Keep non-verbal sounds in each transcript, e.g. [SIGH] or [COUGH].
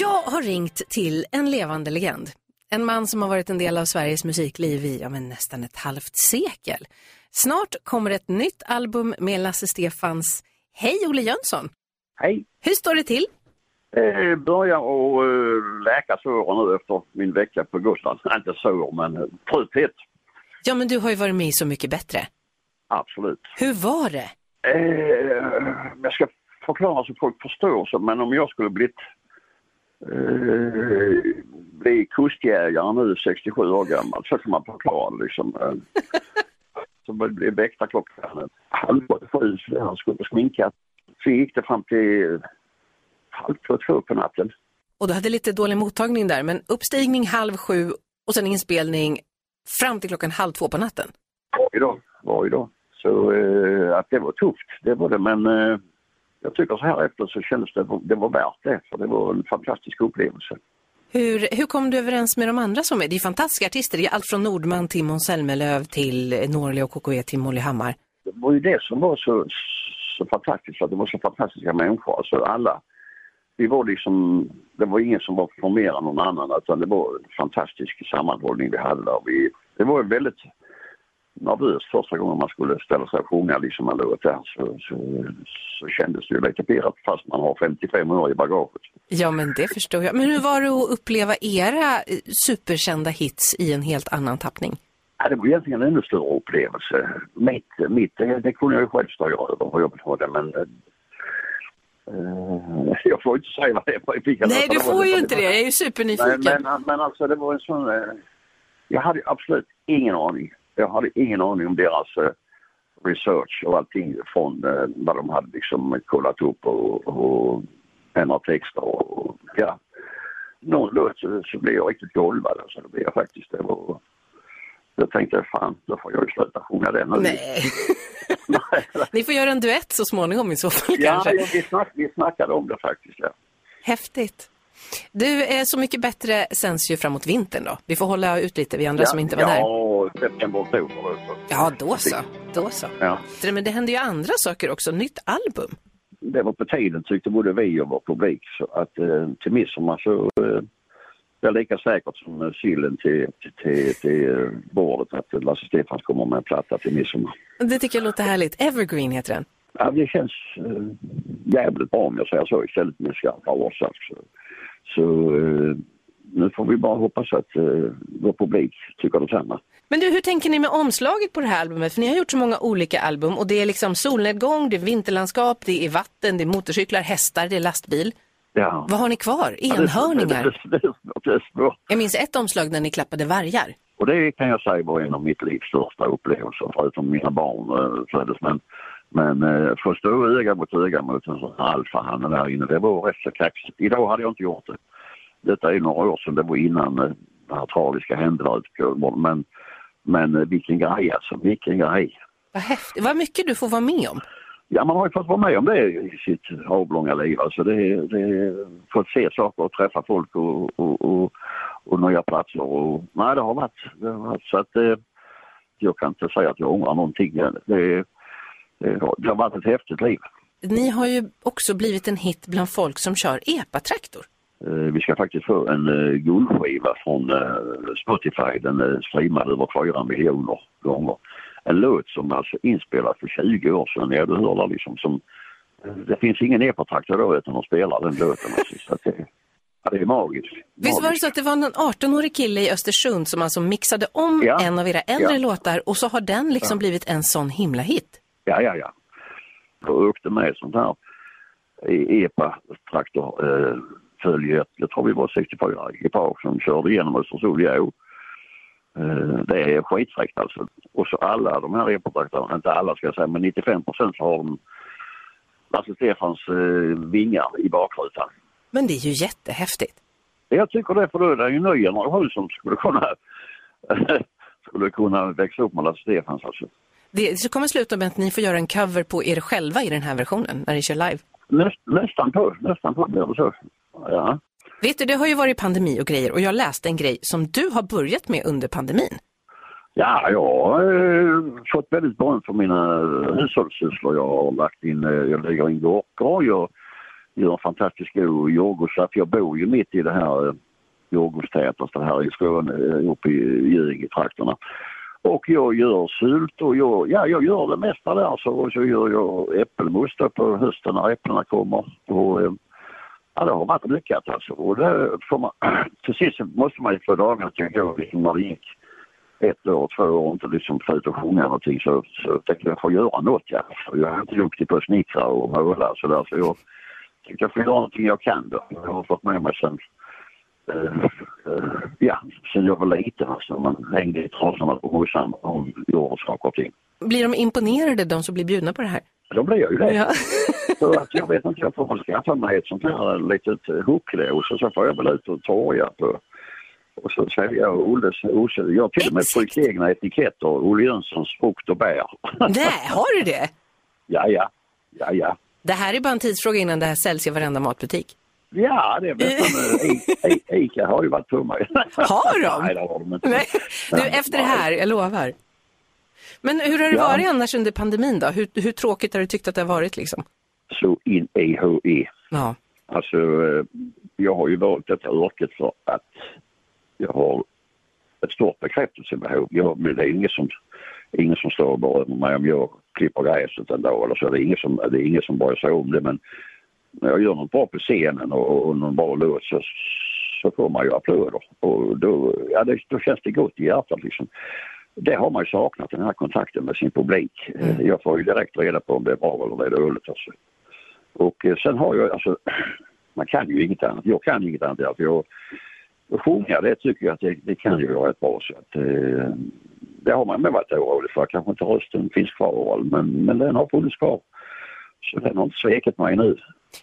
Jag har ringt till en levande legend. En man som har varit en del av Sveriges musikliv i ja, men nästan ett halvt sekel. Snart kommer ett nytt album med Lasse Stefans. Hej Olle Jönsson! Hej! Hur står det till? Eh, börjar att eh, läka såren nu efter min vecka på Gotland. [LAUGHS] Inte sår, men eh, trötthet. Ja, men du har ju varit med i Så mycket bättre. Absolut. Hur var det? Eh, jag ska förklara så folk förstår, så, men om jag skulle blivit eh, bli kustjägare nu, 67 år gammal, så kan man förklara det liksom. Eh, [LAUGHS] så blev väckta klockan halv sju, så han skulle sminka. Så gick det fram till halv två, två på natten. Och du hade lite dålig mottagning där, men uppstigning halv sju och sen inspelning fram till klockan halv två på natten. Varje dag, varje dag. Så eh, att det var tufft, det var det, men eh, jag tycker så här efter så kändes det, det var värt det, för det var en fantastisk upplevelse. Hur, hur kom du överens med de andra som är? Det är fantastiska artister, det är allt från Nordman till Måns Zelmerlöw till Norli och KKV till Molly Hammar. Det var ju det som var så, så fantastiskt, att det var så fantastiska människor. Alltså alla, vi var liksom, det var ingen som var för mer än någon annan, utan det var en fantastisk sammanhållning vi hade där. Vi, det var väldigt nervöst första gången man skulle ställa sig och sjunga liksom en låt där så, så, så kändes det ju lite pirrat fast man har 55 år i bagaget. Ja, men det förstår jag. Men hur var det att uppleva era eh, superkända hits i en helt annan tappning? Ja, det var egentligen en ännu större upplevelse. Mitt, mitt det, det kunde jag ju själv styra över hur jag vill ha det men Uh, [LAUGHS] jag får inte säga vad det var. Fick Nej, du får ju inte det. Jag är ju supernyfiken. Men, men, men alltså det var en sån... Jag hade absolut ingen aning. Jag hade ingen aning om deras uh, research och allting från uh, vad de hade liksom kollat upp och, och ändrat texter och, och ja. Någon låt så, så blev jag riktigt golvad. Alltså, det blev jag faktiskt. Det var, jag tänkte fan, då får jag ju sluta sjunga den. Nej. [LAUGHS] Ni får göra en duett så småningom i så fall ja, kanske. Ja, vi, snack, vi snackade om det faktiskt. Ja. Häftigt. Du, är Så mycket bättre sänds ju framåt vintern då. Vi får hålla ut lite, vi andra ja, som inte var ja, där. September, oktober. Ja, då så. Då så. Ja. Men det händer ju andra saker också. Nytt album. Det var på tiden tyckte både vi och vår publik. Så att eh, till midsommar så eh, det är lika säkert som eh, sillen till, till, till, eh, bordet att Lasse Stefans kommer med en platta till midsommar. Det tycker jag låter härligt. Evergreen heter den. Ja, det känns eh, jävligt bra om jag säger så istället med skarpa årsats. Så, så eh, nu får vi bara hoppas att eh, vår publik tycker detsamma. Men du, hur tänker ni med omslaget på det här albumet? För ni har gjort så många olika album och det är liksom solnedgång, det är vinterlandskap, det är vatten, det är motorcyklar, hästar, det är lastbil. Ja. Vad har ni kvar? Ja, det- Enhörningar? Det, det, det, det är svårt. Jag minns ett omslag när ni klappade vargar. Och det kan jag säga var en av mitt livs största upplevelser, förutom mina barn eh, föddes. Men, men eh, få stå öga mot öga mot en sån alfahanne där inne, det var rätt så kaxigt. Idag hade jag inte gjort det. Detta är några år sedan, det var innan eh, det här tragiska hände där ute på Kolmården. Men, men eh, vilken grej alltså, vilken grej. Vad häftigt. Vad mycket du får vara med om. Ja, man har ju fått vara med om det i sitt avlånga liv. Alltså det, det, fått se saker och träffa folk och, och, och, och nya platser. Och, nej, det har varit, det har varit så att eh, jag kan inte säga att jag ångrar någonting. Det, det, det har varit ett häftigt liv. Ni har ju också blivit en hit bland folk som kör epatraktor. Eh, Vi ska faktiskt få en eh, guldskiva från eh, Spotify. Den är streamad över 4 miljoner gånger. En låt som alltså inspelad för 20 år sedan. Ja, du hör där liksom som... eh, Det finns ingen epatraktor då utan de spelar den låten. Alltså, så att det, ja, det är magiskt. Visst var det så att det var en 18-årig kille i Östersund som alltså mixade om Ja. en av era äldre Ja. låtar och så har den liksom blivit en sån himla hit. Ja, ja, ja. Jag åkte med sånt här i epa-traktor eh, följe, jag tror vi var 64 ekipage som körde igenom Östersund. Ja, eh, det är skitfräckt alltså. Och så alla de här epa-traktorerna, inte alla ska jag säga, men 95 procent så har de Lasse Stefans eh, vingar i bakrutan. Men det är ju jättehäftigt. Jag tycker det, för då är det ju en ny generation som skulle kunna, [LAUGHS] skulle kunna växa upp med Lasse Stefans alltså. Det kommer sluta med att ni får göra en cover på er själva i den här versionen när ni kör live. Näst, nästan på, nästan på blir det så. Ja. Vet du, det har ju varit pandemi och grejer och jag läste en grej som du har börjat med under pandemin. Ja, jag har eh, fått väldigt beröm för mina hushållssysslor. Jag har lagt in, eh, jag lägger in gurkor, jag gör en fantastisk god yoghurtsaft. Jag bor ju mitt i det här eh, yoghurttätaste här i Skåne, eh, uppe i Göinge-trakterna. Och jag gör sylt och jag, ja, jag gör det mesta där. Så, och så gör jag äppelmust på hösten när äpplena kommer. Och, eh, ja, det har varit lyckat alltså. Och det får man, [CLEARS THROAT] till sist måste man ju få dagarna att gå liksom när det gick ett år, två år och inte liksom få ut och sjunga någonting så, så tänkte jag få göra något ja. För Jag är inte duktig på att snickra och måla och sådär så jag tänkte jag får göra någonting jag kan då. Jag har fått med mig sen eh, eh ja, sen jag var liten alltså. Man hängde i trasorna på morsan och gjorde saker och ting. Blir de imponerade, de som blir bjudna på det här? Då blev jag ju det. Ja. [LAUGHS] Så att jag vet inte, jag får väl skaffa mig ett sånt här litet hucklås och så får jag väl ut och torga på och så sälja Olles osel. Jag har till och med tryckt egna etiketter, Olle Jönssons frukt och bär. [LAUGHS] Nej, har du det? ja, ja, ja, ja. Det här är bara en tidsfråga innan det här säljs i varenda matbutik. Ja, det är nästan... I- Ica har ju varit mig. Har de? [LAUGHS] Nej, det har de inte. Nej. Du, efter det här, jag lovar. Men hur har det Ja. varit annars under pandemin då? Hur, hur tråkigt har du tyckt att det har varit liksom? Så in i HE. Ja. Alltså, eh, jag har ju valt detta yrket för att jag har ett stort bekräftelsebehov. Jag, men det är ingen som, ingen som står och berömmer mig om jag klipper gräset en dag eller så. Det är ingen som, det är ingen som bryr sig om det. Men när jag gör något bra på scenen och, och någon bra låt så, så får man ju applåder. Och då, ja, det, då känns det gott i hjärtat liksom. Det har man ju saknat, den här kontakten med sin publik. Eh, Jag får ju direkt reda på om det är bra eller det är dåligt. Alltså. Och eh, sen har jag, alltså, [CLEARS THROAT] man kan ju inget annat. Jag kan inget annat. Alltså, jag, sjunga, det tycker jag att det, det kan ju vara rätt bra. Så att, eh, det har man med varit orolig för. Kanske inte rösten finns kvar, men, men den har funnits kvar. Så den har inte svikit mig nu.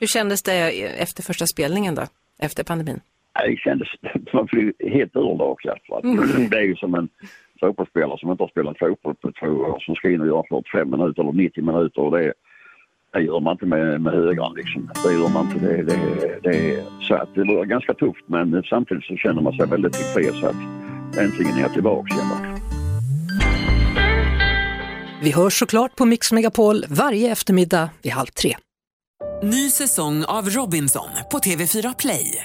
Hur kändes det efter första spelningen då? Efter pandemin? Det kändes, [LAUGHS] man blir helt urlakad. för att Det är ju som en fotbollsspelare som inte har spelat fotboll på två år som ska in och göra 45 minuter eller 90 minuter. Och det, det gör man inte med, med högern liksom. Det gör man inte. Det, det, det, så att det var ganska tufft men samtidigt så känner man sig väldigt tillfreds att äntligen är jag tillbaka. igen. Vi hörs såklart på Mix Megapol varje eftermiddag vid halv tre. Ny säsong av Robinson på TV4 Play.